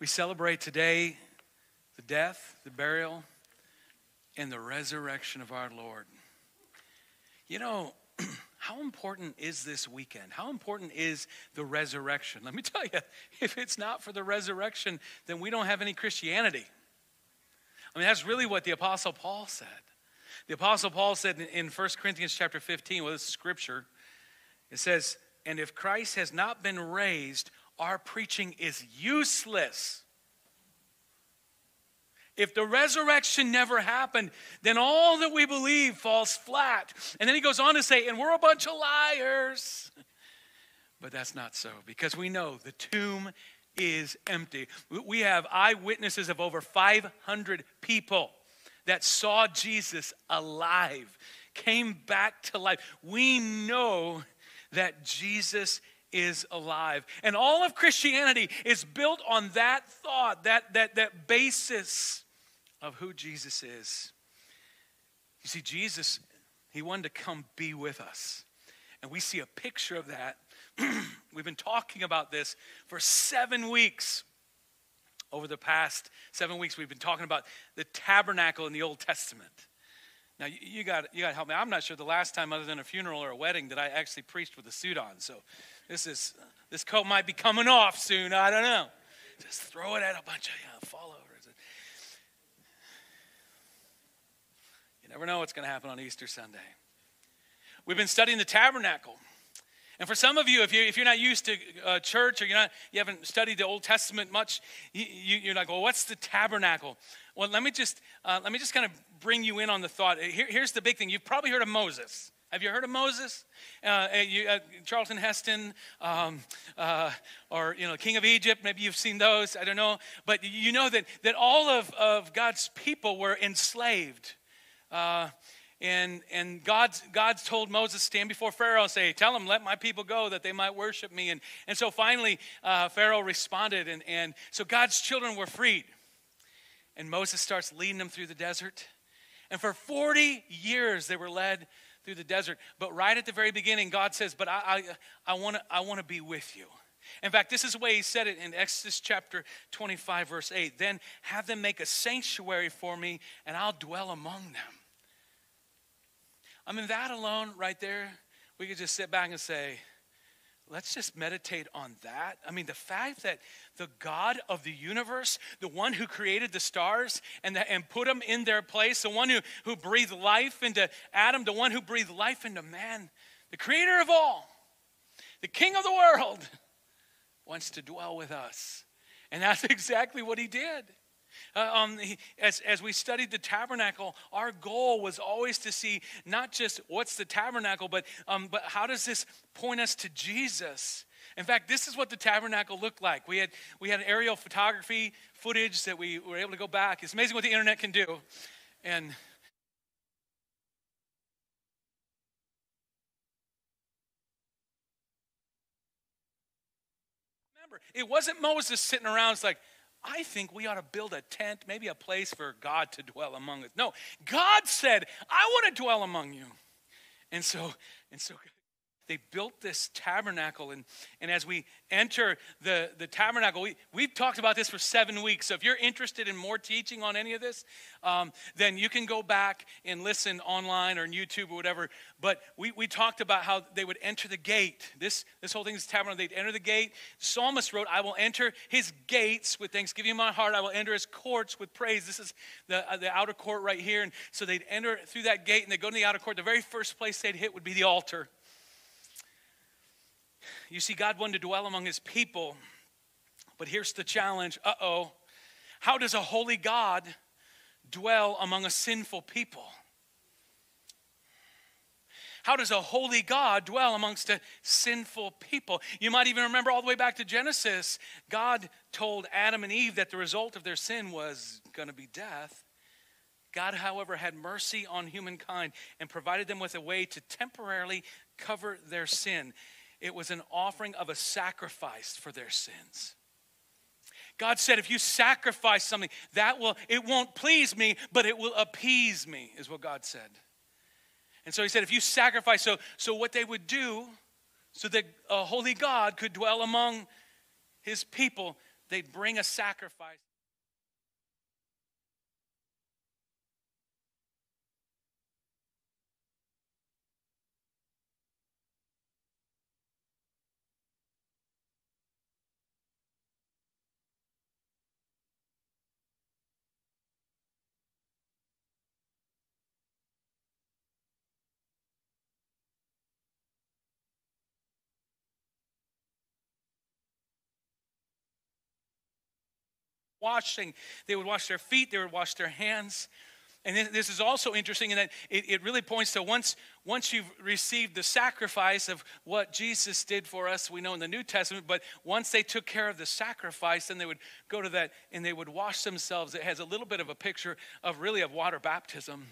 We celebrate today the death, the burial, and the resurrection of our Lord. You know, how important is this weekend? How important is the resurrection? Let me tell you, if it's not for the resurrection, then we don't have any Christianity. I mean, that's really what the Apostle Paul said. The Apostle Paul said in 1 Corinthians chapter 15, well, this is scripture, it says, And if Christ has not been raised, our preaching is useless. If the resurrection never happened, then all that we believe falls flat. And then he goes on to say, and we're a bunch of liars. But that's not so because we know the tomb is empty. We have eyewitnesses of over 500 people that saw Jesus alive, came back to life. We know that Jesus is alive. And all of Christianity is built on that thought, that, that, that basis of who Jesus is. You see, Jesus, he wanted to come be with us. And we see a picture of that. We've been talking about this for seven weeks. Over the past seven weeks, we've been talking about the tabernacle in the Old Testament. Now, you, got, you got to help me. I'm not sure the last time, other than a funeral or a wedding, that I actually preached with a suit on. So this, is, this coat might be coming off soon. I don't know. Just throw it at a bunch of you know, followers. You never know what's going to happen on Easter Sunday. We've been studying the tabernacle. And for some of you, if, you, if you're not used to uh, church or you're not, you haven't studied the Old Testament much, you, are like, well, what's the tabernacle? Well, let me just, uh, let me just kind of bring you in on the thought. Here, here's the big thing. You've probably heard of Moses. Have you heard of Moses? Uh, you, uh, Charlton Heston, um, uh, or you know, King of Egypt. Maybe you've seen those. I don't know, but you know that that all of, of God's people were enslaved. And and God's, God's told Moses, stand before Pharaoh and say, Tell him, let my people go that they might worship me. And, and so finally, uh, Pharaoh responded. And, and so God's children were freed. And Moses starts leading them through the desert. And for 40 years, they were led through the desert. But right at the very beginning, God says, But I, I, I want to I wanna be with you. In fact, this is the way he said it in Exodus chapter 25, verse 8. Then have them make a sanctuary for me, and I'll dwell among them. I mean, that alone right there, we could just sit back and say, let's just meditate on that. I mean, the fact that the God of the universe, the one who created the stars and, the, and put them in their place, the one who, who breathed life into Adam, the one who breathed life into man, the creator of all, the king of the world, wants to dwell with us. And that's exactly what he did. Uh, um, as, as we studied the tabernacle, our goal was always to see not just what's the tabernacle, but, um, but how does this point us to Jesus? In fact, this is what the tabernacle looked like. We had, we had aerial photography footage that we were able to go back. It's amazing what the internet can do. And remember, it wasn't Moses sitting around, it's like, I think we ought to build a tent, maybe a place for God to dwell among us. No, God said, I want to dwell among you. And so, and so they built this tabernacle. And, and as we enter the, the tabernacle, we, we've talked about this for seven weeks. So if you're interested in more teaching on any of this, um, then you can go back and listen online or on YouTube or whatever. But we, we talked about how they would enter the gate. This, this whole thing is tabernacle. They'd enter the gate. Psalmist wrote, I will enter his gates with thanksgiving in my heart. I will enter his courts with praise. This is the, uh, the outer court right here. And so they'd enter through that gate and they'd go to the outer court. The very first place they'd hit would be the altar. You see, God wanted to dwell among his people, but here's the challenge uh oh. How does a holy God dwell among a sinful people? How does a holy God dwell amongst a sinful people? You might even remember all the way back to Genesis. God told Adam and Eve that the result of their sin was going to be death. God, however, had mercy on humankind and provided them with a way to temporarily cover their sin. It was an offering of a sacrifice for their sins. God said, if you sacrifice something, that will, it won't please me, but it will appease me, is what God said. And so he said, if you sacrifice, so, so what they would do, so that a holy God could dwell among his people, they'd bring a sacrifice. Washing. They would wash their feet, they would wash their hands. And this is also interesting in that it, it, really points to once, once you've received the sacrifice of what Jesus did for us, we know in the New Testament, but once they took care of the sacrifice, then they would go to that and they would wash themselves. It has a little bit of a picture of really of water baptism.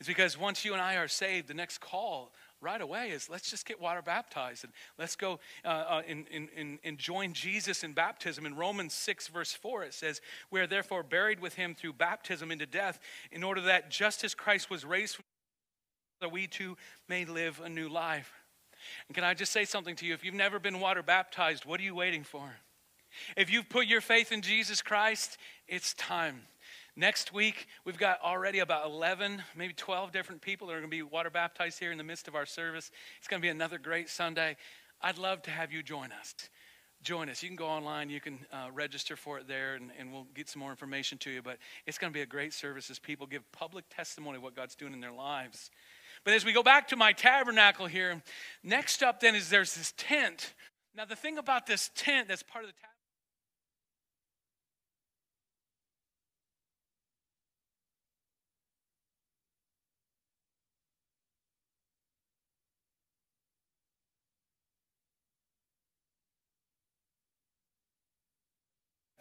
It's because once you and I are saved, the next call right away is let's just get water baptized and let's go uh, uh, and, and, and join Jesus in baptism. In Romans 6, verse 4, it says, We are therefore buried with him through baptism into death, in order that just as Christ was raised, that we too may live a new life. And can I just say something to you? If you've never been water baptized, what are you waiting for? If you've put your faith in Jesus Christ, it's time. Next week, we've got already about 11, maybe 12 different people that are going to be water baptized here in the midst of our service. It's going to be another great Sunday. I'd love to have you join us. Join us. You can go online, you can uh, register for it there, and, and we'll get some more information to you. But it's going to be a great service as people give public testimony of what God's doing in their lives. But as we go back to my tabernacle here, next up then is there's this tent. Now, the thing about this tent that's part of the tabernacle,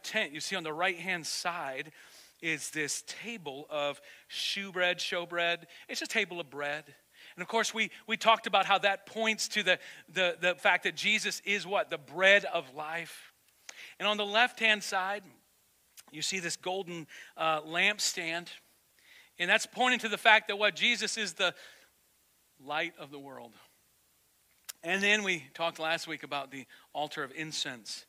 tent, you see on the right hand side is this table of shewbread, showbread. It's a table of bread. And of course, we, we talked about how that points to the, the, the fact that Jesus is what? The bread of life. And on the left hand side, you see this golden uh, lampstand. And that's pointing to the fact that what? Jesus is the light of the world. And then we talked last week about the altar of incense.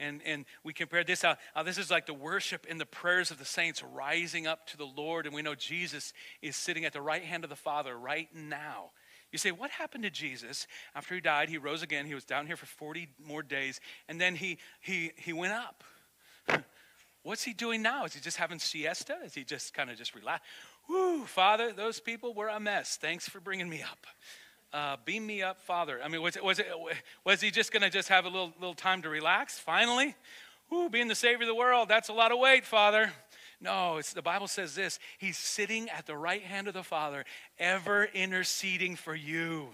And, and we compared this how this is like the worship and the prayers of the saints rising up to the Lord. And we know Jesus is sitting at the right hand of the Father right now. You say, what happened to Jesus after he died? He rose again. He was down here for 40 more days. And then he, he, he went up. What's he doing now? Is he just having siesta? Is he just kind of just relax? Whoo, Father, those people were a mess. Thanks for bringing me up uh, beam me up, Father. I mean, was, it, was, it, was he just going to just have a little, little time to relax finally? Ooh, being the Savior of the world, that's a lot of weight, Father. No, it's, the Bible says this He's sitting at the right hand of the Father, ever interceding for you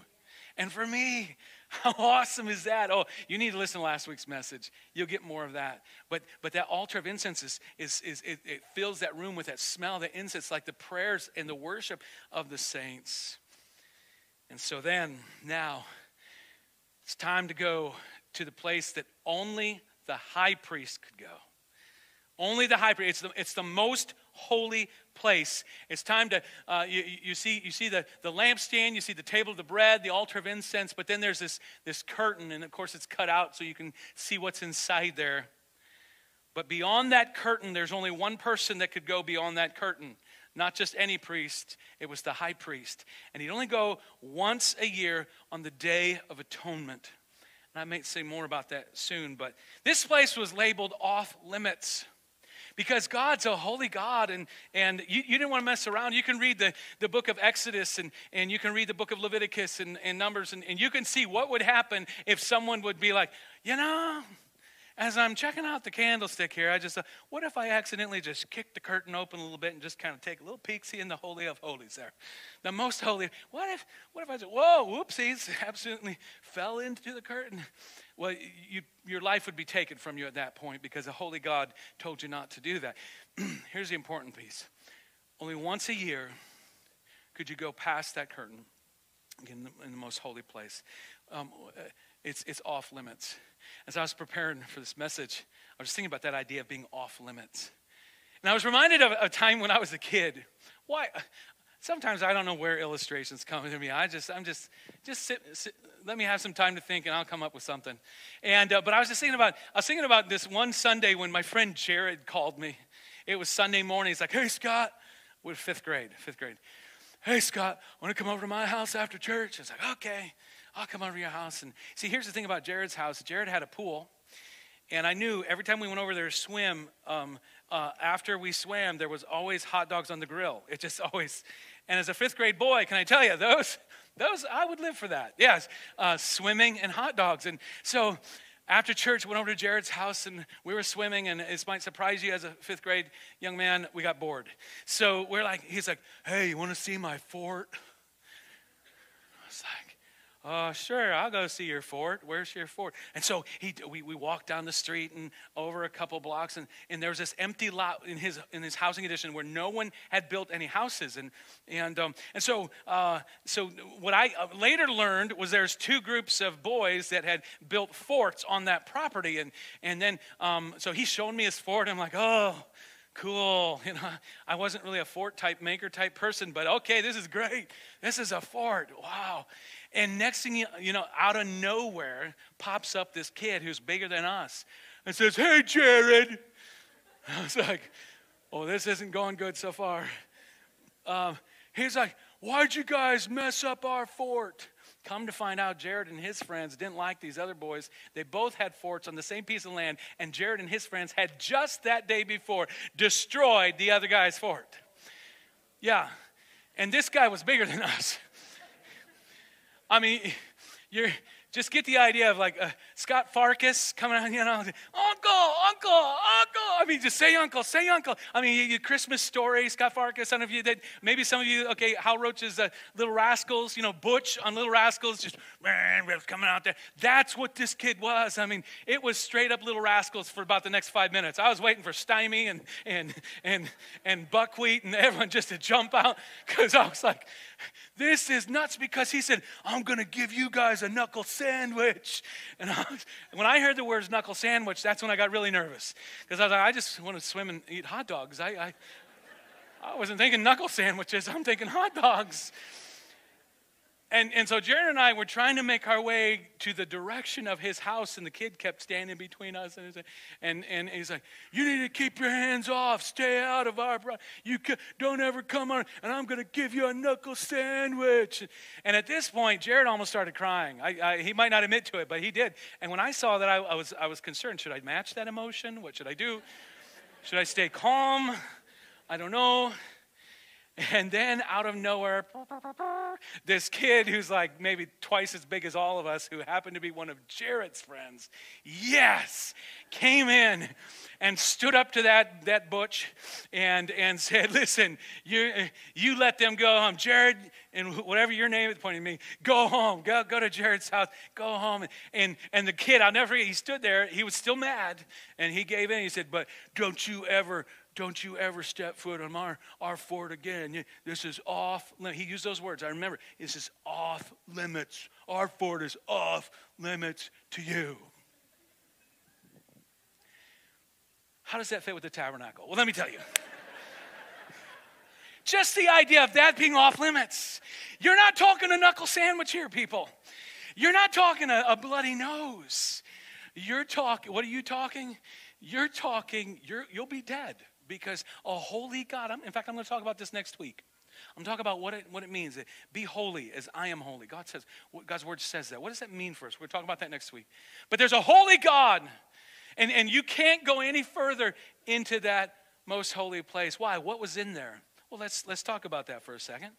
and for me. How awesome is that? Oh, you need to listen to last week's message. You'll get more of that. But but that altar of incense is, is, is it, it fills that room with that smell, the incense, like the prayers and the worship of the saints. And so then, now, it's time to go to the place that only the high priest could go. Only the high priest. It's the, it's the most holy place. It's time to, uh, you, you, see, you see the, the lampstand, you see the table of the bread, the altar of incense, but then there's this, this curtain, and of course it's cut out so you can see what's inside there. But beyond that curtain, there's only one person that could go beyond that curtain, not just any priest, it was the high priest. And he'd only go once a year on the Day of Atonement. And I may say more about that soon, but this place was labeled off limits because God's a holy God and, and you, you, didn't want to mess around. You can read the, the book of Exodus and, and you can read the book of Leviticus and, and Numbers, and, and you can see what would happen if someone would be like, you know, as I'm checking out the candlestick here, I just thought, what if I accidentally just kick the curtain open a little bit and just kind of take a little peeksy in the Holy of Holies there? The most holy. What if, what if I said, whoa, whoopsies, absolutely fell into the curtain? Well, you, your life would be taken from you at that point because the Holy God told you not to do that. Here's the important piece only once a year could you go past that curtain in the, in the most holy place. Um, it's, it's off limits. As I was preparing for this message, I was thinking about that idea of being off limits. And I was reminded of a time when I was a kid. Why? sometimes I don't know where illustrations come to me. I just, I'm just, just sit, sit, let me have some time to think and I'll come up with something. And, uh, but I was just thinking about, I was thinking about this one Sunday when my friend Jared called me. It was Sunday morning. He's like, hey, Scott, we're fifth grade, fifth grade. Hey, Scott, want to come over to my house after church? I was like, okay, I'll come over to your house. And see, here's the thing about Jared's house. Jared had a pool. And I knew every time we went over there to swim, um, uh, after we swam, there was always hot dogs on the grill. It just always, and as a fifth grade boy, can I tell you, those, those, I would live for that. Yes, uh, swimming and hot dogs. And so after church, went over to Jared's house and we were swimming. And this might surprise you as a fifth grade young man, we got bored. So we're like, he's like, hey, you want to see my fort? I was like, uh, sure, I'll go see your fort. Where's your fort? And so he, we, we walked down the street and over a couple blocks, and, and there was this empty lot in his, in his housing addition where no one had built any houses. And, and, um, and so, uh, so what I uh, later learned was there's two groups of boys that had built forts on that property. And, and then, um, so he showed me his fort. I'm like, oh, cool. You know, I wasn't really a fort type maker type person, but okay, this is great. This is a fort. Wow. And next thing you, know, out of nowhere pops up this kid who's bigger than us and says, Hey, Jared. I was like, Oh, this isn't going good so far. Um, he's like, Why'd you guys mess up our fort? Come to find out, Jared and his friends didn't like these other boys. They both had forts on the same piece of land, and Jared and his friends had just that day before destroyed the other guy's fort. Yeah, and this guy was bigger than us. I mean, you're just get the idea of like uh, Scut Farkus coming out, you know, uncle, uncle, uncle. I mean, just say uncle, say uncle. I mean, your Christmas story, Scut Farkus, Some of you maybe some of you, okay, Hal Roach's uh, Little Rascals, you know, Butch on Little Rascals, just man, coming out there. That's what this kid was. I mean, it was straight up Little Rascals for about the next five minutes. I was waiting for Stymie and and and and Buckwheat and everyone just to jump out because I was like, this is nuts because he said, I'm going to give you guys a knuckle sandwich. And I when I heard the words knuckle sandwich, that's when I got really nervous because I was like, I just want to swim and eat hot dogs. I, I, I wasn't thinking knuckle sandwiches, I'm thinking hot dogs. And, and so Jared and I were trying to make our way to the direction of his house, and the kid kept standing between us. And, and, and he's like, You need to keep your hands off. Stay out of our. You don't ever come on, and I'm going to give you a knuckle sandwich. And at this point, Jared almost started crying. I, I, he might not admit to it, but he did. And when I saw that, I, I, was, I was concerned. Should I match that emotion? What should I do? Should I stay calm? I don't know. And then out of nowhere, this kid who's like maybe twice as big as all of us, who happened to be one of Jared's friends, yes, came in and stood up to that, that butch and, and said, Listen, you, you let them go home. Jared, and whatever your name is pointing to me, go home. Go, go to Jared's house. Go home. And, and the kid, I'll never forget, he stood there. He was still mad. And he gave in. He said, But don't you ever don't you ever step foot on our, our fort again. This is off. limits. He used those words. I remember. This is off limits. Our fort is off limits to you. How does that fit with the tabernacle? Well, let me tell you. Just the idea of that being off limits. You're not talking a knuckle sandwich here, people. You're not talking a, a bloody nose. You're talking, what are you talking? You're talking, you're, you'll be dead because a holy God, I'm, in fact, I'm going to talk about this next week. I'm talking about what it, what it means. Be holy as I am holy. God says, God's word says that. What does that mean for us? We're talking about that next week. But there's a holy God, and, and you can't go any further into that most holy place. Why? What was in there? Well, let's, let's talk about that for a second.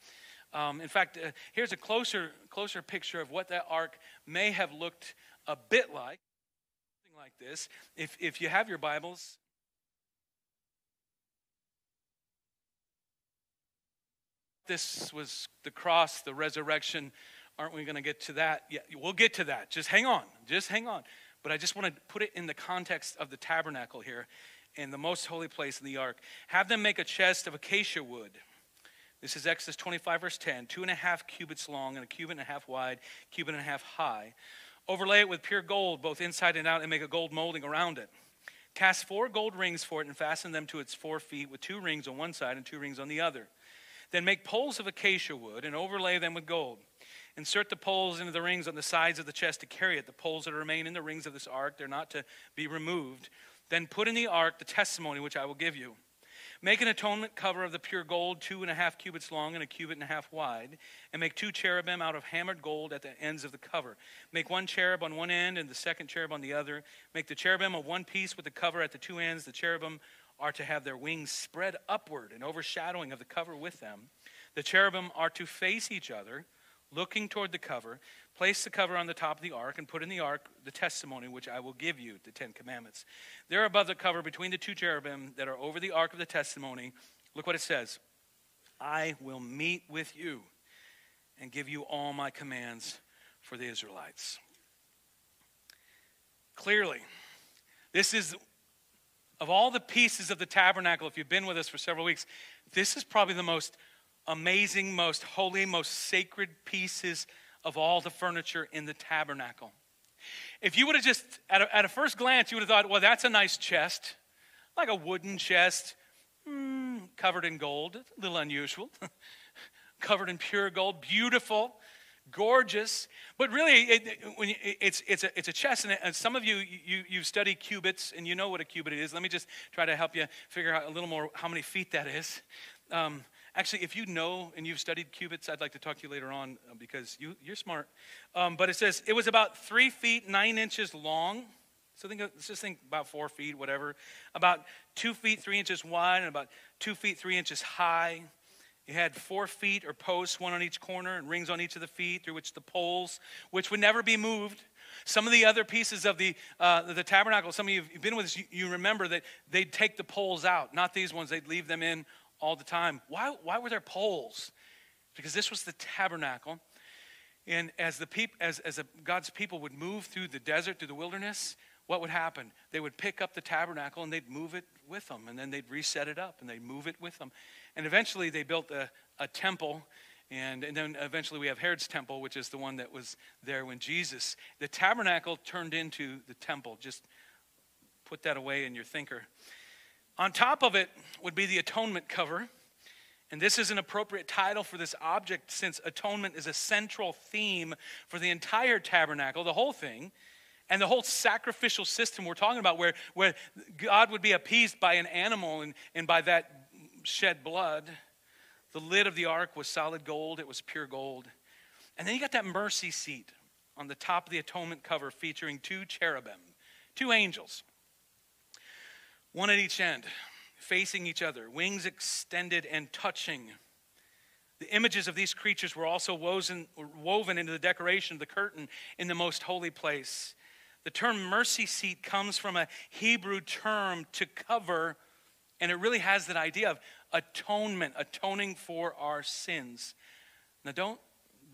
Um, in fact, uh, here's a closer, closer picture of what that ark may have looked a bit like. Something like this. If, if you have your Bibles, this was the cross, the resurrection. Aren't we going to get to that? Yeah, we'll get to that. Just hang on. Just hang on. But I just want to put it in the context of the tabernacle here in the most holy place in the ark. Have them make a chest of acacia wood. This is Exodus 25, verse 10. Two and a half cubits long and a cubit and a half wide, cubit and a half high. Overlay it with pure gold, both inside and out, and make a gold molding around it. Cast four gold rings for it and fasten them to its four feet with two rings on one side and two rings on the other. Then make poles of acacia wood and overlay them with gold. Insert the poles into the rings on the sides of the chest to carry it. The poles that remain in the rings of this ark, they're not to be removed. Then put in the ark the testimony which I will give you. Make an atonement cover of the pure gold, two and a half cubits long and a cubit and a half wide, and make two cherubim out of hammered gold at the ends of the cover. Make one cherub on one end and the second cherub on the other. Make the cherubim of one piece with the cover at the two ends. The cherubim are to have their wings spread upward and overshadowing of the cover with them. The cherubim are to face each other, looking toward the cover. Place the cover on the top of the ark and put in the ark the testimony which I will give you, the Ten Commandments. There above the cover between the two cherubim that are over the ark of the testimony, look what it says I will meet with you and give you all my commands for the Israelites. Clearly, this is, of all the pieces of the tabernacle, if you've been with us for several weeks, this is probably the most amazing, most holy, most sacred pieces of all the furniture in the tabernacle. If you would have just, at a, at a first glance, you would have thought, well, that's a nice chest, like a wooden chest, mm, covered in gold, a little unusual, covered in pure gold, beautiful, gorgeous. But really, it, it's, it's, a, it's a chest, and some of you, you, you study cubits, and you know what a cubit is. Let me just try to help you figure out a little more how many feet that is. Um, Actually, if you know and you've studied cubits, I'd like to talk to you later on uh, because you, you're smart. Um, but it says it was about three feet, nine inches long. So think, let's just think about four feet, whatever. About two feet, three inches wide, and about two feet, three inches high. It had four feet or posts, one on each corner, and rings on each of the feet through which the poles, which would never be moved. Some of the other pieces of the, uh, the tabernacle, some of you have been with us, you, you remember that they'd take the poles out, not these ones, they'd leave them in all the time. Why, why were there poles? Because this was the tabernacle. And as, the peop, as, as a, God's people would move through the desert, through the wilderness, what would happen? They would pick up the tabernacle and they'd move it with them, and then they'd reset it up and they'd move it with them. And eventually they built a, a temple, and, and then eventually we have Herod's temple, which is the one that was there when Jesus. The tabernacle turned into the temple. Just put that away in your thinker. On top of it would be the atonement cover. And this is an appropriate title for this object since atonement is a central theme for the entire tabernacle, the whole thing, and the whole sacrificial system we're talking about, where, where God would be appeased by an animal and, and by that shed blood. The lid of the ark was solid gold, it was pure gold. And then you got that mercy seat on the top of the atonement cover featuring two cherubim, two angels one at each end, facing each other, wings extended and touching. The images of these creatures were also woven, woven into the decoration of the curtain in the most holy place. The term mercy seat comes from a Hebrew term to cover, and it really has that idea of atonement, atoning for our sins. Now, don't,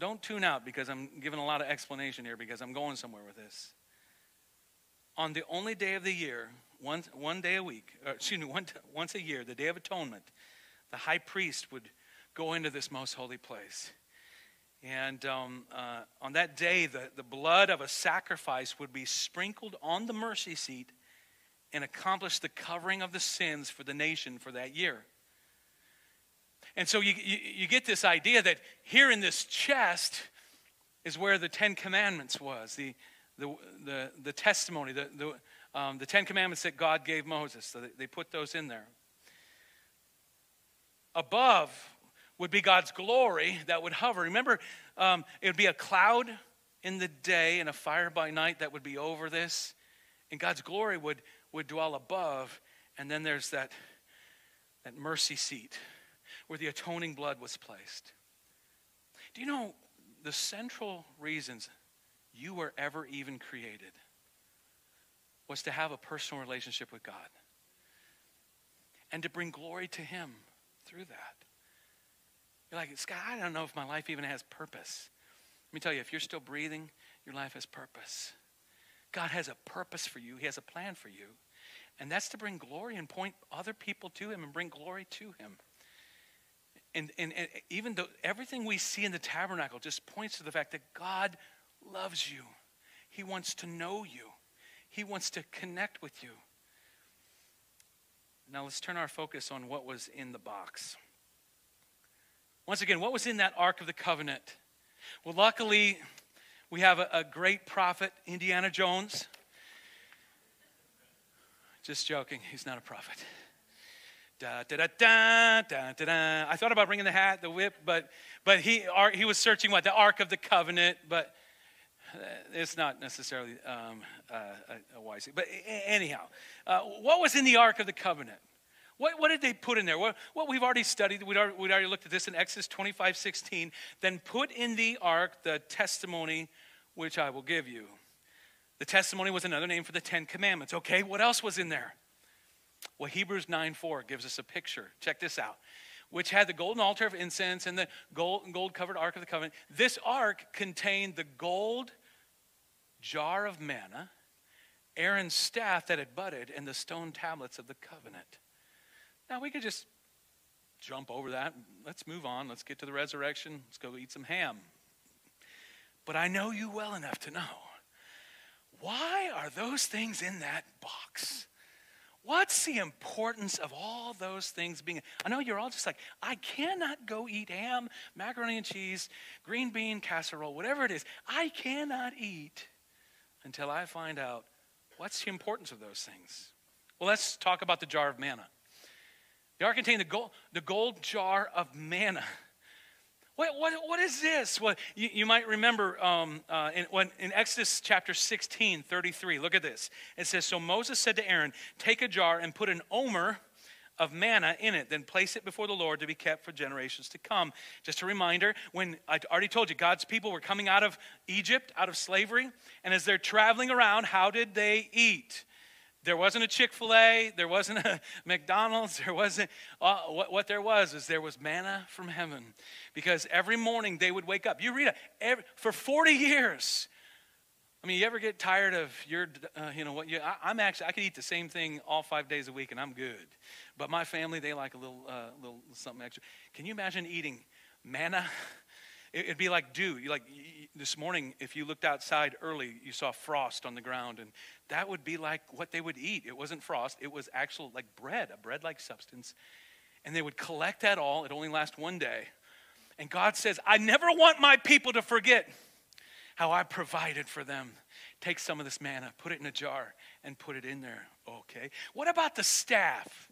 don't tune out because I'm giving a lot of explanation here because I'm going somewhere with this. On the only day of the year one, one day a week, excuse me, one, once a year, the Day of Atonement, the high priest would go into this most holy place. And um, uh, on that day, the, the blood of a sacrifice would be sprinkled on the mercy seat and accomplish the covering of the sins for the nation for that year. And so you, you, you, get this idea that here in this chest is where the Ten Commandments was, the, the, the, the testimony, the, the, um, the Ten Commandments that God gave Moses. So they put those in there. Above would be God's glory that would hover. Remember, um, it would be a cloud in the day and a fire by night that would be over this. And God's glory would, would dwell above. And then there's that, that mercy seat where the atoning blood was placed. Do you know the central reasons you were ever even created? was to have a personal relationship with God and to bring glory to Him through that. You're like, Scott, I don't know if my life even has purpose. Let me tell you, if you're still breathing, your life has purpose. God has a purpose for you, He has a plan for you. And that's to bring glory and point other people to Him and bring glory to Him. And, and, and even though everything we see in the tabernacle just points to the fact that God loves you, He wants to know you. He wants to connect with you. Now let's turn our focus on what was in the box. Once again, what was in that Ark of the Covenant? Well, luckily, we have a, a great prophet, Indiana Jones. Just joking, he's not a prophet. Da, da, da, da, da, da, da. I thought about bringing the hat, the whip, but, but he, he was searching what? The Ark of the Covenant, but uh, it's not necessarily um, uh, a, a wise thing. But anyhow, uh, what was in the Ark of the Covenant? What, what did they put in there? What, what we've already studied, we'd already, we'd already looked at this in Exodus 25 16. Then put in the ark the testimony which I will give you. The testimony was another name for the Ten Commandments. Okay, what else was in there? Well, Hebrews 9 4 gives us a picture. Check this out. Which had the golden altar of incense and the gold, gold covered ark of the covenant. This ark contained the gold jar of manna, Aaron's staff that had budded, and the stone tablets of the covenant. Now, we could just jump over that. Let's move on. Let's get to the resurrection. Let's go eat some ham. But I know you well enough to know why are those things in that box? What's the importance of all those things being? I know you're all just like, I cannot go eat ham, macaroni and cheese, green bean casserole, whatever it is. I cannot eat until I find out what's the importance of those things. Well, let's talk about the jar of manna. The ark contained the gold, the gold jar of manna. What, what, what is this? You, you might remember um, uh, in, when, in Exodus chapter 16, 33. Look at this. It says, So Moses said to Aaron, Take a jar and put an omer of manna in it, then place it before the Lord to be kept for generations to come. Just a reminder when I already told you, God's people were coming out of Egypt, out of slavery, and as they're traveling around, how did they eat? There wasn't a Chick fil A, there wasn't a McDonald's, there wasn't, uh, what, what there was is there was manna from heaven. Because every morning they would wake up. You read it, every, for 40 years. I mean, you ever get tired of your, uh, you know, what you, I, am actually, I could eat the same thing all five days a week and I'm good. But my family, they like a little, uh, little something extra. Can you imagine eating manna It'd be like dew. You like this morning, if you looked outside early, you saw frost on the ground, and that would be like what they would eat. It wasn't frost; it was actual like bread, a bread-like substance, and they would collect that all. It only lasts one day, and God says, "I never want my people to forget how I provided for them. Take some of this manna, put it in a jar, and put it in there." Okay. What about the staff?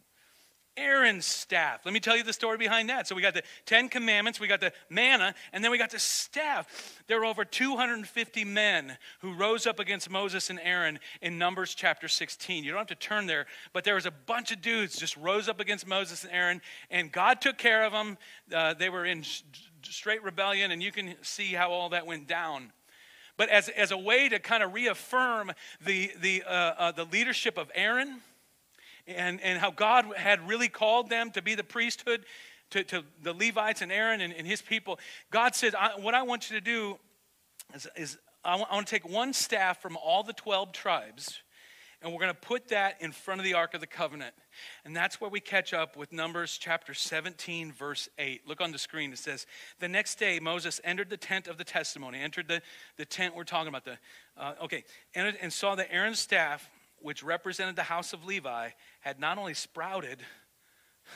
Aaron's staff. Let me tell you the story behind that. So we got the Ten Commandments, we got the manna, and then we got the staff. There were over 250 men who rose up against Moses and Aaron in Numbers chapter 16. You don't have to turn there, but there was a bunch of dudes just rose up against Moses and Aaron, and God took care of them. Uh, they were in straight rebellion, and you can see how all that went down but as, as a way to kind of reaffirm the, the, uh, uh, the leadership of Aaron and, and how God had really called them to be the priesthood to, to the Levites and Aaron and, and his people. God said, What I want you to do is, is I, want, I to take one staff from all the 12 tribes and we're going to put that in front of the Ark of the Covenant. And that's where we catch up with Numbers chapter 17, verse 8. Look on the screen. It says, The next day Moses entered the tent of the testimony, entered the, the tent we're talking about. The, uh, okay, entered and saw that Aaron's staff which represented the house of Levi, had not only sprouted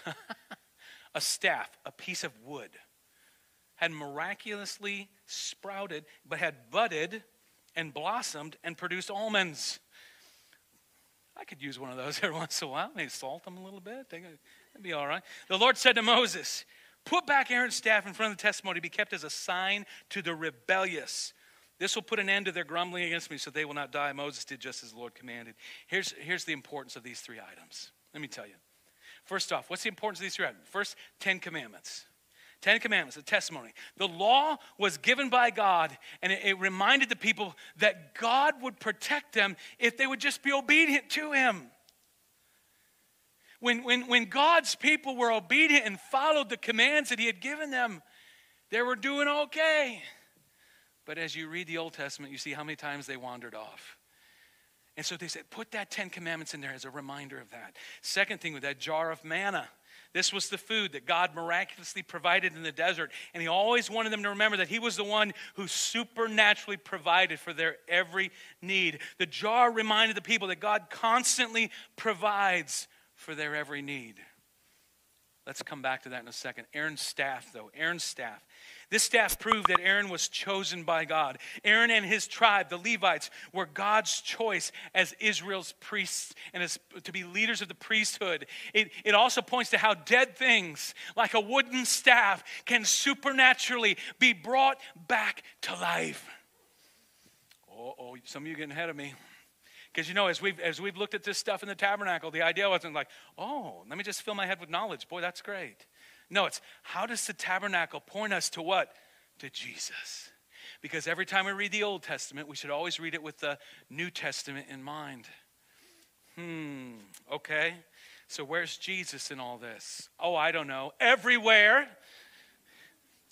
a staff, a piece of wood, had miraculously sprouted, but had budded and blossomed and produced almonds. I could use one of those every once in a while. Maybe salt them a little bit. That'd be all right. The Lord said to Moses, Put back Aaron's staff in front of the testimony to be kept as a sign to the rebellious this will put an end to their grumbling against me so they will not die. Moses did just as the Lord commanded. Here's, here's the importance of these three items. Let me tell you. First off, what's the importance of these three items? First, Ten Commandments. Ten Commandments, a testimony. The law was given by God, and it, it, reminded the people that God would protect them if they would just be obedient to Him. When, when, when God's people were obedient and followed the commands that He had given them, they were doing okay. But as you read the Old Testament, you see how many times they wandered off. And so they said, put that Ten Commandments in there as a reminder of that. Second thing with that jar of manna. This was the food that God miraculously provided in the desert. And He always wanted them to remember that He was the one who supernaturally provided for their every need. The jar reminded the people that God constantly provides for their every need. Let's come back to that in a second. Aaron's staff, though. Aaron's staff. This staff proved that Aaron was chosen by God. Aaron and his tribe, the Levites, were God's choice as Israel's priests and as to be leaders of the priesthood. It, it also points to how dead things, like a wooden staff, can supernaturally be brought back to life. Oh, oh some of you getting ahead of me. Because you know, as we've as we've looked at this stuff in the tabernacle, the idea wasn't like, oh, let me just fill my head with knowledge. Boy, that's great. No, it's how does the tabernacle point us to what? To Jesus. Because every time we read the Old Testament, we should always read it with the New Testament in mind. Hmm, okay. So where's Jesus in all this? Oh, I don't know. Everywhere.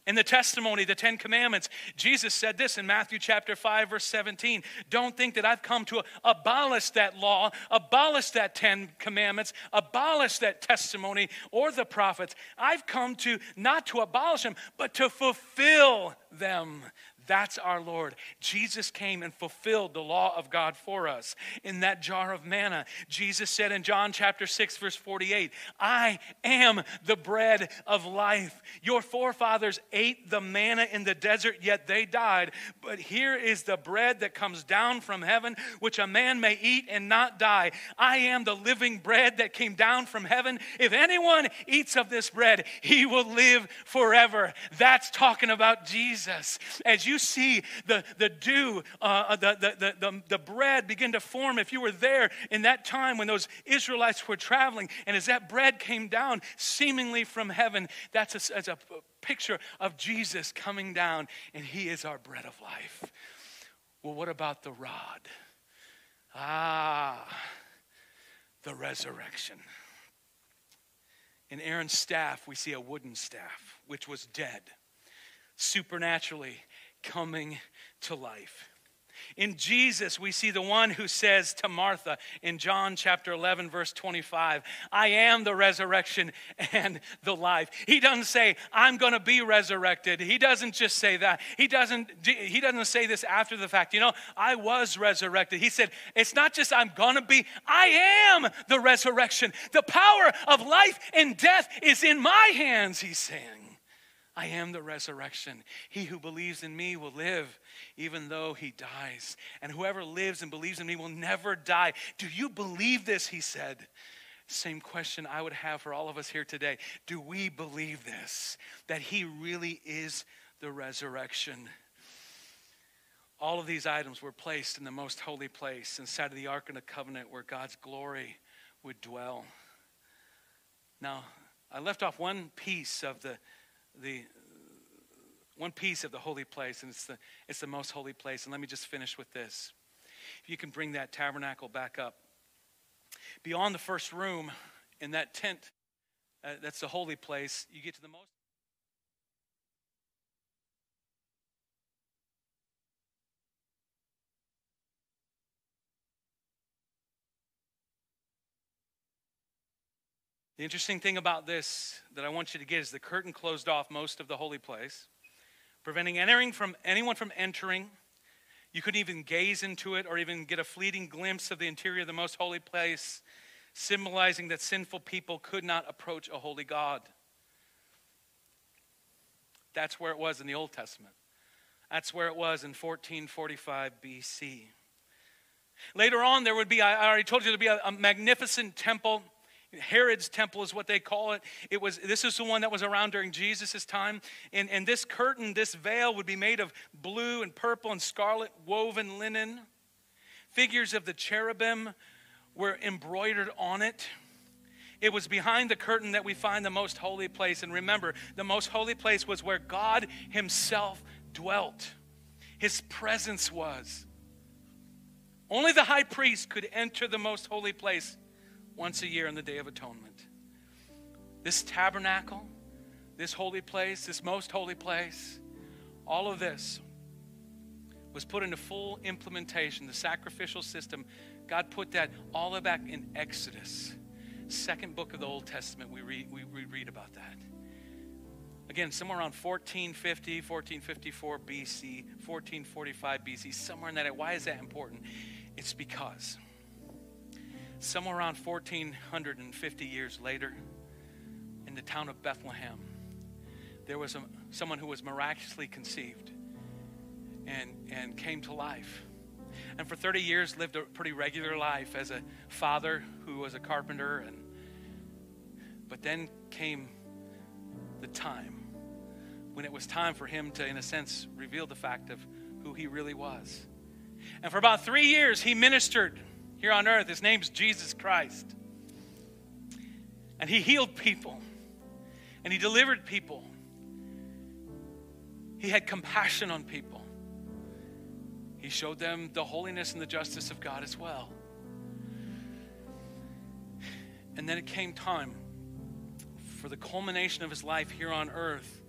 In the testimony, the Ten Commandments, Jesus said this in Matthew chapter 5, verse 17. Don't think that I've come to abolish that law, abolish that Ten Commandments, abolish that testimony or the prophets. I've come to not to abolish them, but to fulfill them. That's our Lord. Jesus came and fulfilled the law of God for us. In that jar of manna, Jesus said in John chapter 6, verse 48, I am the bread of life. Your forefathers ate the manna in the desert, yet they died. But here is the bread that comes down from heaven, which a man may eat and not die. I am the living bread that came down from heaven. If anyone eats of this bread, he will live forever. That's talking about Jesus. As you see the, the dew, uh, the, the, the, the bread begin to form. If you were there in that time when those Israelites were traveling, and as that bread came down seemingly from heaven, that's a, that's a picture of Jesus coming down, and He is our bread of life. Well, what about the rod? Ah, the resurrection. In Aaron's staff, we see a wooden staff, which was dead. Supernaturally, coming to life. In Jesus, we see the one who says to Martha in John chapter 11, verse 25, I am the resurrection and the life. He doesn't say, I'm going to be resurrected. He doesn't just say that. He doesn't, he doesn't say this after the fact. You know, I was resurrected. He said, It's not just I'm going to be, I am the resurrection. The power of life and death is in my hands, he's saying. I am the resurrection. He who believes in me will live even though he dies. And whoever lives and believes in me will never die. Do you believe this? He said. Same question I would have for all of us here today. Do we believe this? That he really is the resurrection? All of these items were placed in the most holy place inside of the Ark of the Covenant where God's glory would dwell. Now, I left off one piece of the the one piece of the holy place, and it's the, it's the most holy place. And let me just finish with this. If you can bring that tabernacle back up. Beyond the first room in that tent, uh, that's the holy place, you get to the most. The interesting thing about this that I want you to get is the curtain closed off most of the holy place, preventing entering from anyone from entering. You couldn't even gaze into it or even get a fleeting glimpse of the interior of the most holy place, symbolizing that sinful people could not approach a holy God. That's where it was in the Old Testament. That's where it was in 1445 BC. Later on, there would be, I already told you, there'd be a, a magnificent temple Herod's temple is what they call it. It was this is the one that was around during Jesus' time. And, and this curtain, this veil would be made of blue and purple and scarlet woven linen. Figures of the cherubim were embroidered on it. It was behind the curtain that we find the most holy place. And remember, the most holy place was where God Himself dwelt, His presence was. Only the high priest could enter the most holy place once a year on the Day of Atonement. This tabernacle, this holy place, this most holy place, all of this was put into full implementation. The sacrificial system, God put that all the way back in Exodus, second book of the Old Testament. We read, we, we read about that. Again, somewhere around 1450, 1454 BC, 1445 BC, somewhere in that. Why is that important? It's because somewhere around 1450 years later, in the town of Bethlehem, there was a, someone who was miraculously conceived and, and came to life. And for 30 years lived a pretty regular life as a father who was a carpenter. And, but then came the time when it was time for him to, in a sense, reveal the fact of who he really was. And for about three years, he ministered here on earth. His name's Jesus Christ. And he healed people, and he delivered people. He had compassion on people. He showed them the holiness and the justice of God as well. And then it came time for the culmination of his life here on earth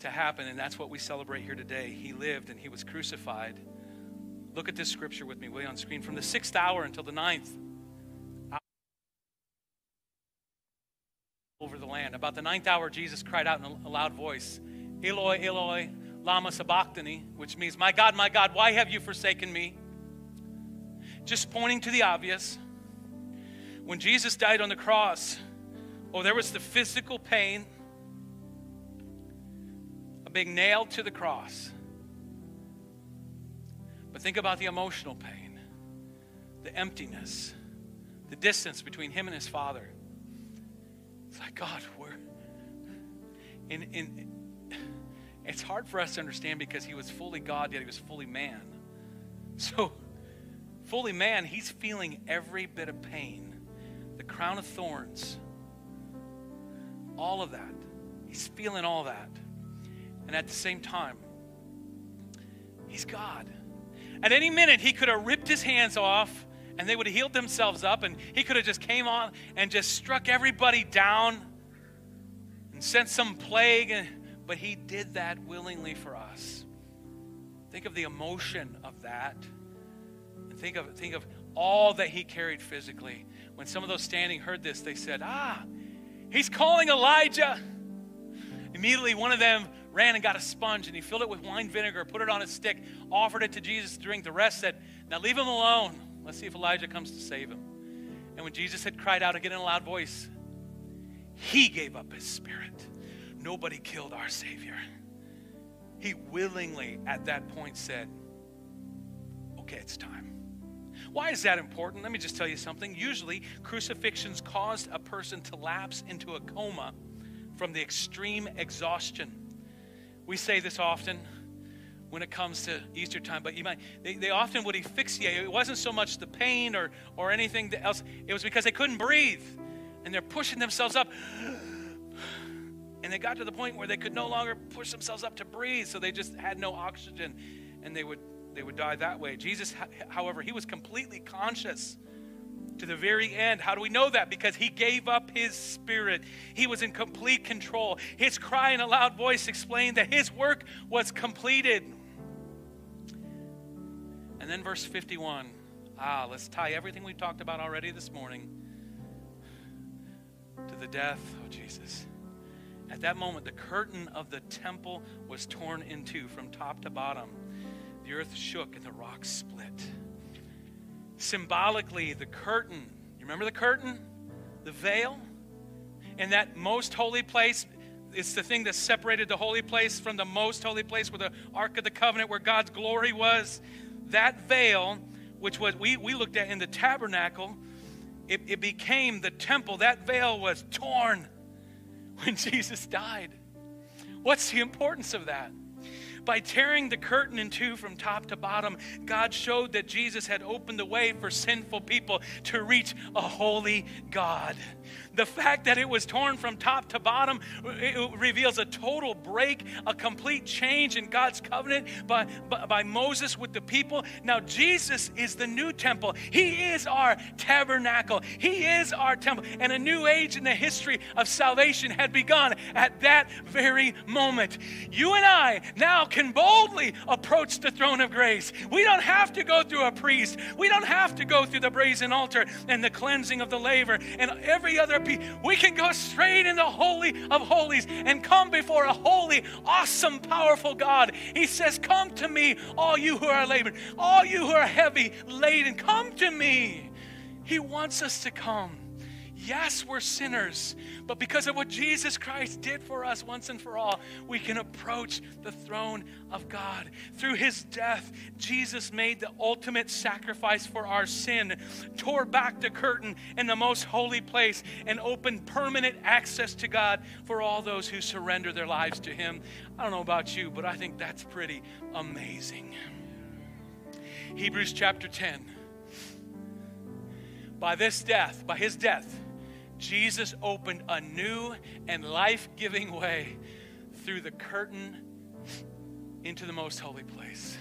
to happen, and that's what we celebrate here today. He lived and he was crucified. Look at this scripture with me, will you, on screen? From the sixth hour until the ninth. Over the land. About the ninth hour, Jesus cried out in a loud voice, Eloi, Eloi, Lama Sabachthani, which means, My God, my God, why have you forsaken me? Just pointing to the obvious. When Jesus died on the cross, oh, there was the physical pain of being nailed to the cross. But think about the emotional pain, the emptiness, the distance between him and his father. It's like, God, we're in, it's hard for us to understand because he was fully God, yet he was fully man. So, fully man, he's feeling every bit of pain, the crown of thorns, all of that. He's feeling all that. And at the same time, he's God. At any minute, he could have ripped his hands off and they would have healed themselves up and he could have just came on and just struck everybody down and sent some plague but he did that willingly for us. Think of the emotion of that. And think of, think of all that he carried physically. When some of those standing heard this, they said, Ah, he's calling Elijah. Immediately, one of them ran and got a sponge and he filled it with wine vinegar, put it on a stick, offered it to Jesus to drink. The rest said, Now leave him alone. Let's see if Elijah comes to save him. And when Jesus had cried out again in a loud voice, he gave up his spirit nobody killed our Savior. He willingly, at that point, said, Okay, it's time. Why is that important? Let me just tell you something. Usually, crucifixions caused a person to lapse into a coma from the extreme exhaustion. We say this often when it comes to Easter time, but you might they, they often would asphyxiate. It wasn't so much the pain or or anything else, it was because they couldn't breathe. And they're pushing themselves up and they got to the point where they could no longer push themselves up to breathe, so they just had no oxygen and they would, they would die that way. Jesus, however, he was completely conscious to the very end. How do we know that? Because he gave up his spirit. He was in complete control. His cry in a loud voice explained that his work was completed. And then verse 51. Ah, let's tie everything we've talked about already this morning to the death of Jesus. At that moment, the curtain of the temple was torn in two from top to bottom. The earth shook and the rocks split. Symbolically, the curtain, you remember the curtain? The veil? In that most holy place, it's the thing that separated the holy place from the most holy place where the Ark of the Covenant, where God's glory was. That veil, which was we, we looked at in the tabernacle, it, it became the temple. That veil was torn when Jesus died. What's the importance of that? By tearing the curtain in two from top to bottom, God showed that Jesus had opened the way for sinful people to reach a holy God. The fact that it was torn from top to bottom reveals a total break, a complete change in God's covenant by, by, Moses with the people. Now, Jesus is the new temple. He is our tabernacle. He is our temple. And a new age in the history of salvation had begun at that very moment. You and I now can boldly approach the throne of grace. We don't have to go through a priest, we don't have to go through the brazen altar and the cleansing of the laver and every other we can go straight in the Holy of Holies and come before a holy, awesome, powerful God. He says, Come to me, all you who are labored, all you who are heavy laden, come to me. He wants us to come. Yes, we're sinners, but because of what Jesus Christ did for us once and for all, we can approach the throne of God. Through his death, Jesus made the ultimate sacrifice for our sin, tore back the curtain in the most holy place, and opened permanent access to God for all those who surrender their lives to him. I don't know about you, but I think that's pretty amazing. Hebrews chapter 10 by this death, by his death, Jesus opened a new and life giving way through the curtain into the most holy place.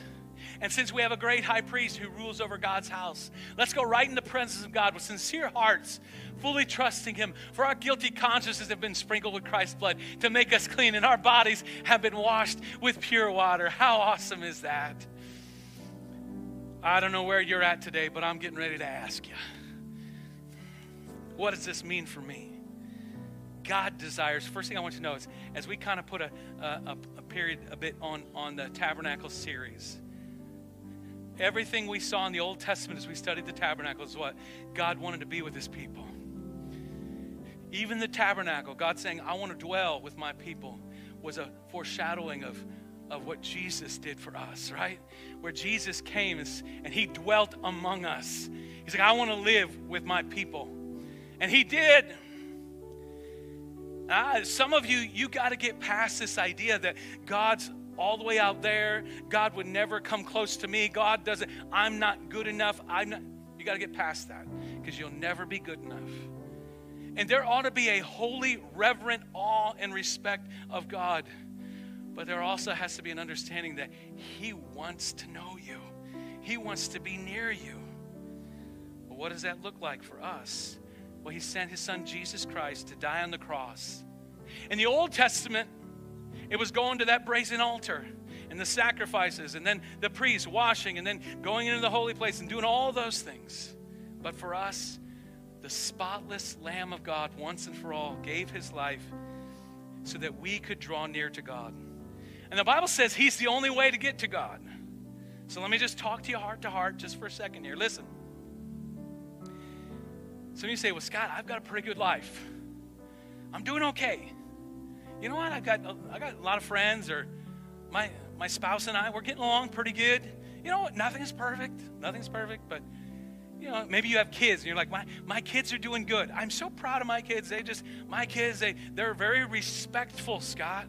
And since we have a great high priest who rules over God's house, let's go right in the presence of God with sincere hearts, fully trusting Him. For our guilty consciences have been sprinkled with Christ's blood to make us clean, and our bodies have been washed with pure water. How awesome is that? I don't know where you're at today, but I'm getting ready to ask you. What does this mean for me? God desires, first thing I want you to know is as we kind of put a, a, a period a bit on, on the tabernacle series, everything we saw in the Old Testament as we studied the tabernacle is what God wanted to be with his people. Even the tabernacle, God saying, I want to dwell with my people, was a foreshadowing of, of what Jesus did for us, right? Where Jesus came and he dwelt among us. He's like, I want to live with my people. And he did. Uh, some of you, you got to get past this idea that God's all the way out there. God would never come close to me. God doesn't, I'm not good enough. I'm not, you got to get past that because you'll never be good enough. And there ought to be a holy, reverent awe and respect of God. But there also has to be an understanding that He wants to know you, He wants to be near you. But what does that look like for us? Well, he sent his son Jesus Christ to die on the cross. In the Old Testament, it was going to that brazen altar and the sacrifices, and then the priest washing, and then going into the holy place and doing all those things. But for us, the spotless Lamb of God, once and for all, gave his life so that we could draw near to God. And the Bible says he's the only way to get to God. So let me just talk to you heart to heart just for a second here. Listen. Some of you say, Well, Scott, I've got a pretty good life. I'm doing okay. You know what? I've got, I got a lot of friends, or my, my spouse and I, we're getting along pretty good. You know what? Nothing's perfect. Nothing's perfect, but you know, maybe you have kids and you're like, my, my kids are doing good. I'm so proud of my kids. They just, my kids, they, they're very respectful, Scott.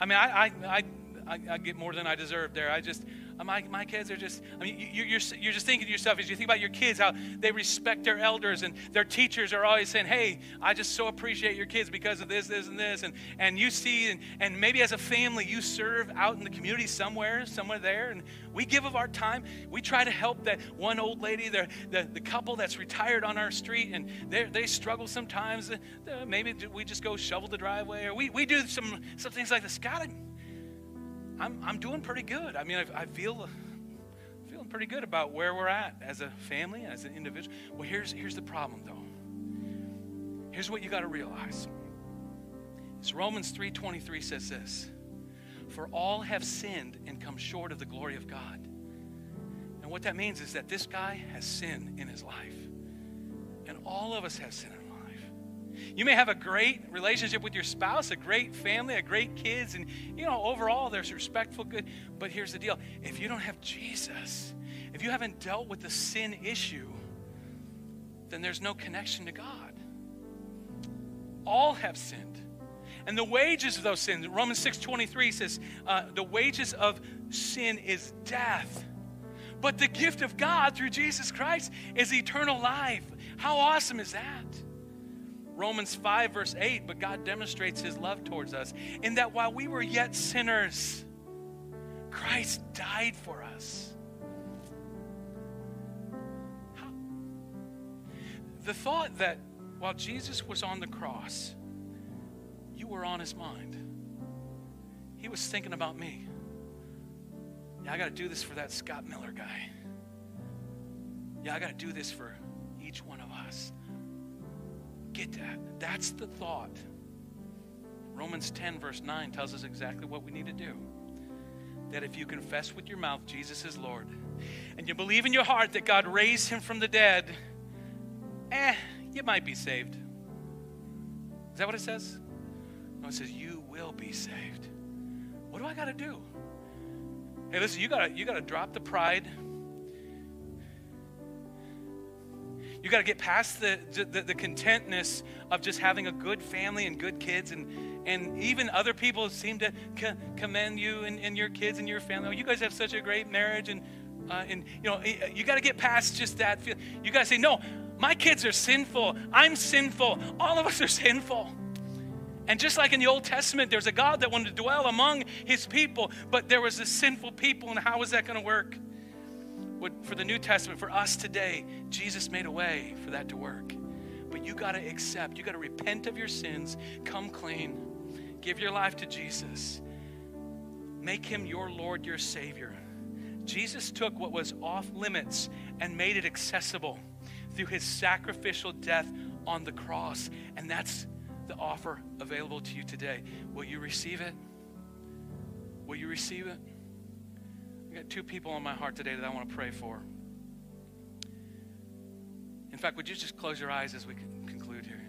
I mean, I, I, I, I get more than I deserve there. I just, my, my kids are just, I mean, you, you're, you're just thinking to yourself as you think about your kids, how they respect their elders and their teachers are always saying, hey, I just so appreciate your kids because of this, this, and this. And, and you see, and, and maybe as a family, you serve out in the community somewhere, somewhere there. And we give of our time. We try to help that one old lady, the, the, the couple that's retired on our street, and they struggle sometimes. Uh, maybe we just go shovel the driveway, or we, we do some, some things like this. God, I'm, I'm doing pretty good. I mean, I, I feel feeling pretty good about where we're at as a family, as an individual. Well, here's, here's the problem, though. Here's what you got to realize. It's Romans 3.23 says this. For all have sinned and come short of the glory of God. And what that means is that this guy has sin in his life. And all of us have sin you may have a great relationship with your spouse, a great family, a great kids, and you know, overall there's respectful good. But here's the deal if you don't have Jesus, if you haven't dealt with the sin issue, then there's no connection to God. All have sinned. And the wages of those sins, Romans 6.23 says, uh, the wages of sin is death. But the gift of God through Jesus Christ is eternal life. How awesome is that? Romans 5, verse 8, but God demonstrates his love towards us in that while we were yet sinners, Christ died for us. How? The thought that while Jesus was on the cross, you were on his mind. He was thinking about me. Yeah, I got to do this for that Scott Miller guy. Yeah, I got to do this for each one. Get that. That's the thought. Romans 10, verse 9 tells us exactly what we need to do. That if you confess with your mouth Jesus is Lord, and you believe in your heart that God raised him from the dead, eh, you might be saved. Is that what it says? No, it says, You will be saved. What do I got to do? Hey, listen, you got to you got to drop the pride. You got to get past the, the, the, contentness of just having a good family and good kids. And, and even other people seem to co- commend you and, and your kids and your family. Oh, you guys have such a great marriage. And, uh, and you know, you got to get past just that. You got to say, no, my kids are sinful. I'm sinful. All of us are sinful. And just like in the Old Testament, there's a God that wanted to dwell among his people, but there was a sinful people, and how is that going to work? For the New Testament, for us today, Jesus made a way for that to work. But you got to accept, you got to repent of your sins, come clean, give your life to Jesus, make him your Lord, your Savior. Jesus took what was off limits and made it accessible through his sacrificial death on the cross. And that's the offer available to you today. Will you receive it? Will you receive it? I got two people on my heart today that I want to pray for. In fact, would you just close your eyes as we conclude here?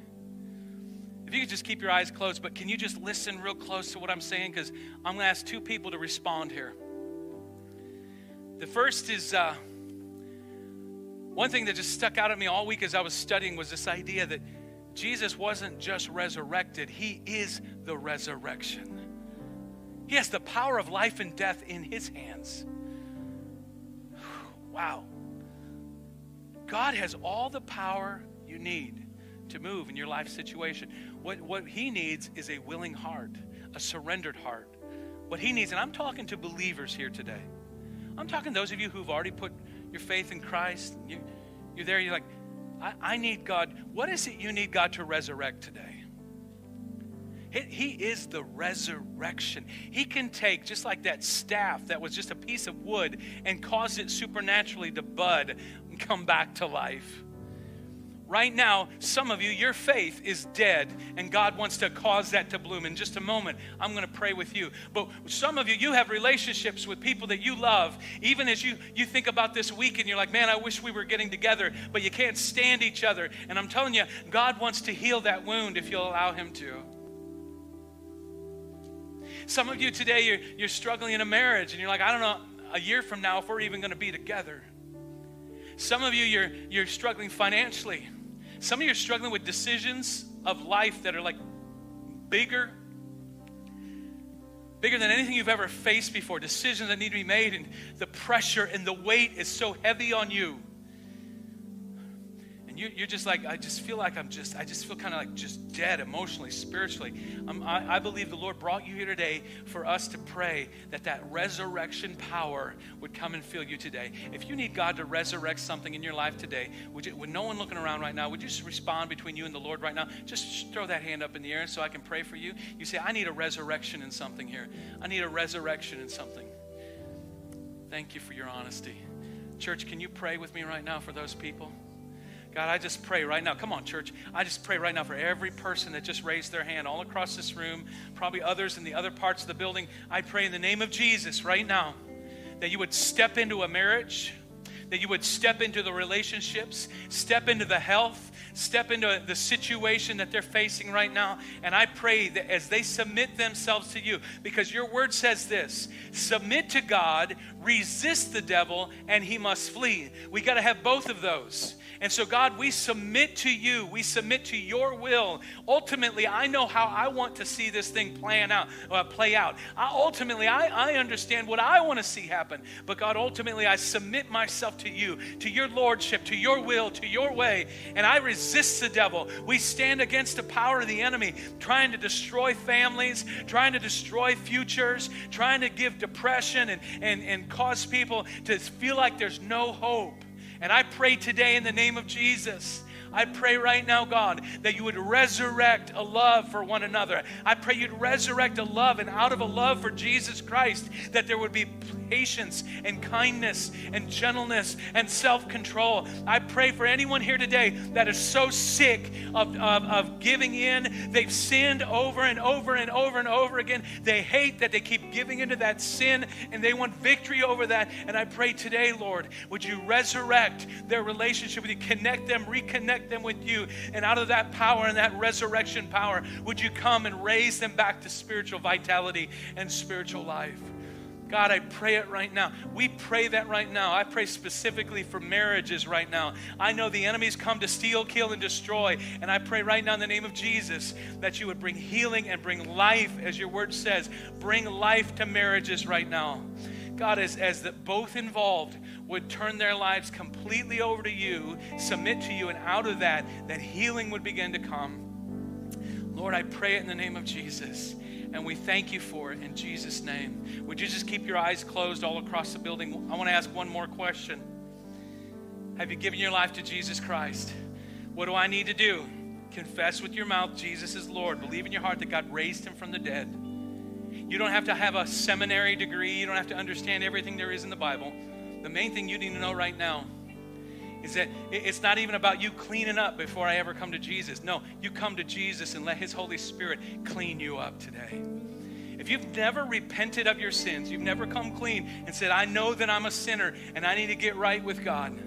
If you could just keep your eyes closed, but can you just listen real close to what I'm saying? Because I'm going to ask two people to respond here. The first is uh, one thing that just stuck out at me all week as I was studying was this idea that Jesus wasn't just resurrected, He is the resurrection. He has the power of life and death in His hands. Wow. God has all the power you need to move in your life situation. What, what He needs is a willing heart, a surrendered heart. What He needs, and I'm talking to believers here today. I'm talking to those of you who've already put your faith in Christ. You, you're there, you're like, I, I need God. What is it you need God to resurrect today? He is the resurrection. He can take, just like that staff that was just a piece of wood, and cause it supernaturally to bud and come back to life. Right now, some of you, your faith is dead, and God wants to cause that to bloom. In just a moment, I'm going to pray with you. But some of you, you have relationships with people that you love. Even as you, you think about this week and you're like, man, I wish we were getting together, but you can't stand each other. And I'm telling you, God wants to heal that wound if you'll allow Him to. Some of you today, you're, you're struggling in a marriage, and you're like, I don't know, a year from now, if we're even going to be together. Some of you, you're, you're struggling financially. Some of you are struggling with decisions of life that are like bigger, bigger than anything you've ever faced before, decisions that need to be made, and the pressure and the weight is so heavy on you and you, you're just like, I just feel like I'm just, I just feel kind of like just dead emotionally, spiritually. Um, I, I believe the Lord brought you here today for us to pray that that resurrection power would come and fill you today. If you need God to resurrect something in your life today, would you, with no one looking around right now, would you just respond between you and the Lord right now? Just throw that hand up in the air so I can pray for you. You say, I need a resurrection in something here. I need a resurrection in something. Thank you for your honesty. Church, can you pray with me right now for those people? God, I just pray right now. Come on, church. I just pray right now for every person that just raised their hand all across this room, probably others in the other parts of the building. I pray in the name of Jesus right now that you would step into a marriage, that you would step into the relationships, step into the health, step into the situation that they're facing right now. And I pray that as they submit themselves to you, because your word says this submit to God, resist the devil, and he must flee. We got to have both of those. And so, God, we submit to you. We submit to your will. Ultimately, I know how I want to see this thing plan out, uh, play out. I, ultimately, I, I understand what I want to see happen. But, God, ultimately, I submit myself to you, to your lordship, to your will, to your way. And I resist the devil. We stand against the power of the enemy, trying to destroy families, trying to destroy futures, trying to give depression and, and, and cause people to feel like there's no hope. And I pray today in the name of Jesus. I pray right now, God, that you would resurrect a love for one another. I pray you'd resurrect a love, and out of a love for Jesus Christ, that there would be patience and kindness and gentleness and self control. I pray for anyone here today that is so sick of, of, of giving in. They've sinned over and over and over and over again. They hate that they keep giving into that sin and they want victory over that. And I pray today, Lord, would you resurrect their relationship with you, connect them, reconnect them with you. And out of that power and that resurrection power, would you come and raise them back to spiritual vitality and spiritual life? God, I pray it right now. We pray that right now. I pray specifically for marriages right now. I know the enemy's come to steal, kill, and destroy. And I pray right now in the name of Jesus that you would bring healing and bring life, as your word says. Bring life to marriages right now. God, as, as the, both involved would turn their lives completely over to you, submit to you, and out of that, that healing would begin to come. Lord, I pray it in the name of Jesus. And we thank you for it in Jesus' name. Would you just keep your eyes closed all across the building? I want to ask one more question. Have you given your life to Jesus Christ? What do I need to do? Confess with your mouth Jesus is Lord. Believe in your heart that God raised him from the dead. You don't have to have a seminary degree. You don't have to understand everything there is in the Bible. The main thing you need to know right now is that it's not even about you cleaning up before I ever come to Jesus. No, you come to Jesus and let His Holy Spirit clean you up today. If you've never repented of your sins, you've never come clean and said, I know that I'm a sinner and I need to get right with God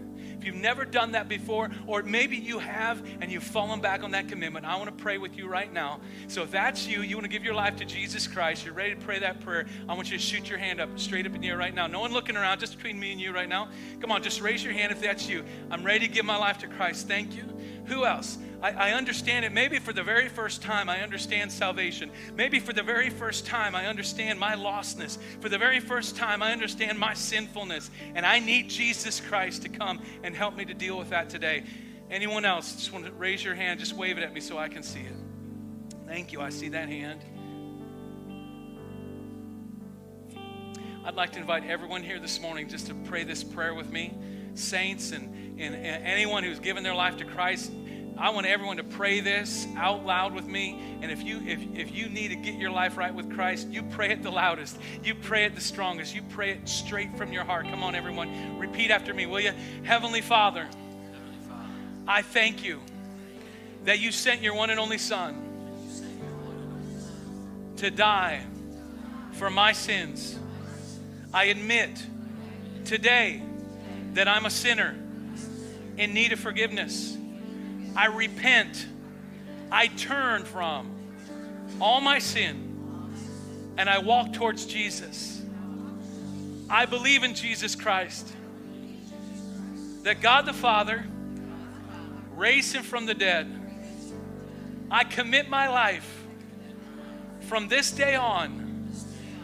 you've never done that before, or maybe you have and you've fallen back on that commitment, I want to pray with you right now. So if that's you, you want to give your life to Jesus Christ, you're ready to pray that prayer, I want you to shoot your hand up, straight up in the air right now. No one looking around, just between me and you right now. Come on, just raise your hand if that's you. I'm ready to give my life to Christ. Thank you. Who else? I, I, understand it. Maybe for the very first time, I understand salvation. Maybe for the very first time, I understand my lostness. For the very first time, I understand my sinfulness. And I need Jesus Christ to come and help me to deal with that today. Anyone else? Just want to raise your hand, just wave it at me so I can see it. Thank you. I see that hand. I'd like to invite everyone here this morning just to pray this prayer with me. Saints and, and, and anyone who's given their life to Christ, I want everyone to pray this out loud with me. And if you if, if you need to get your life right with Christ, you pray it the loudest. You pray it the strongest. You pray it straight from your heart. Come on, everyone. Repeat after me, will you? Heavenly Father, Heavenly Father I thank you that you sent your one and only Son to die for my sins. I admit today that I'm a sinner in need of forgiveness. I repent. I turn from all my sin and I walk towards Jesus. I believe in Jesus Christ, that God the Father raised him from the dead. I commit my life from this day on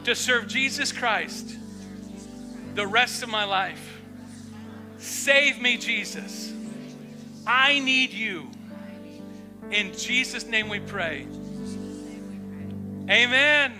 to serve Jesus Christ the rest of my life. Save me, Jesus. I need you. In Jesus' name we pray. Amen.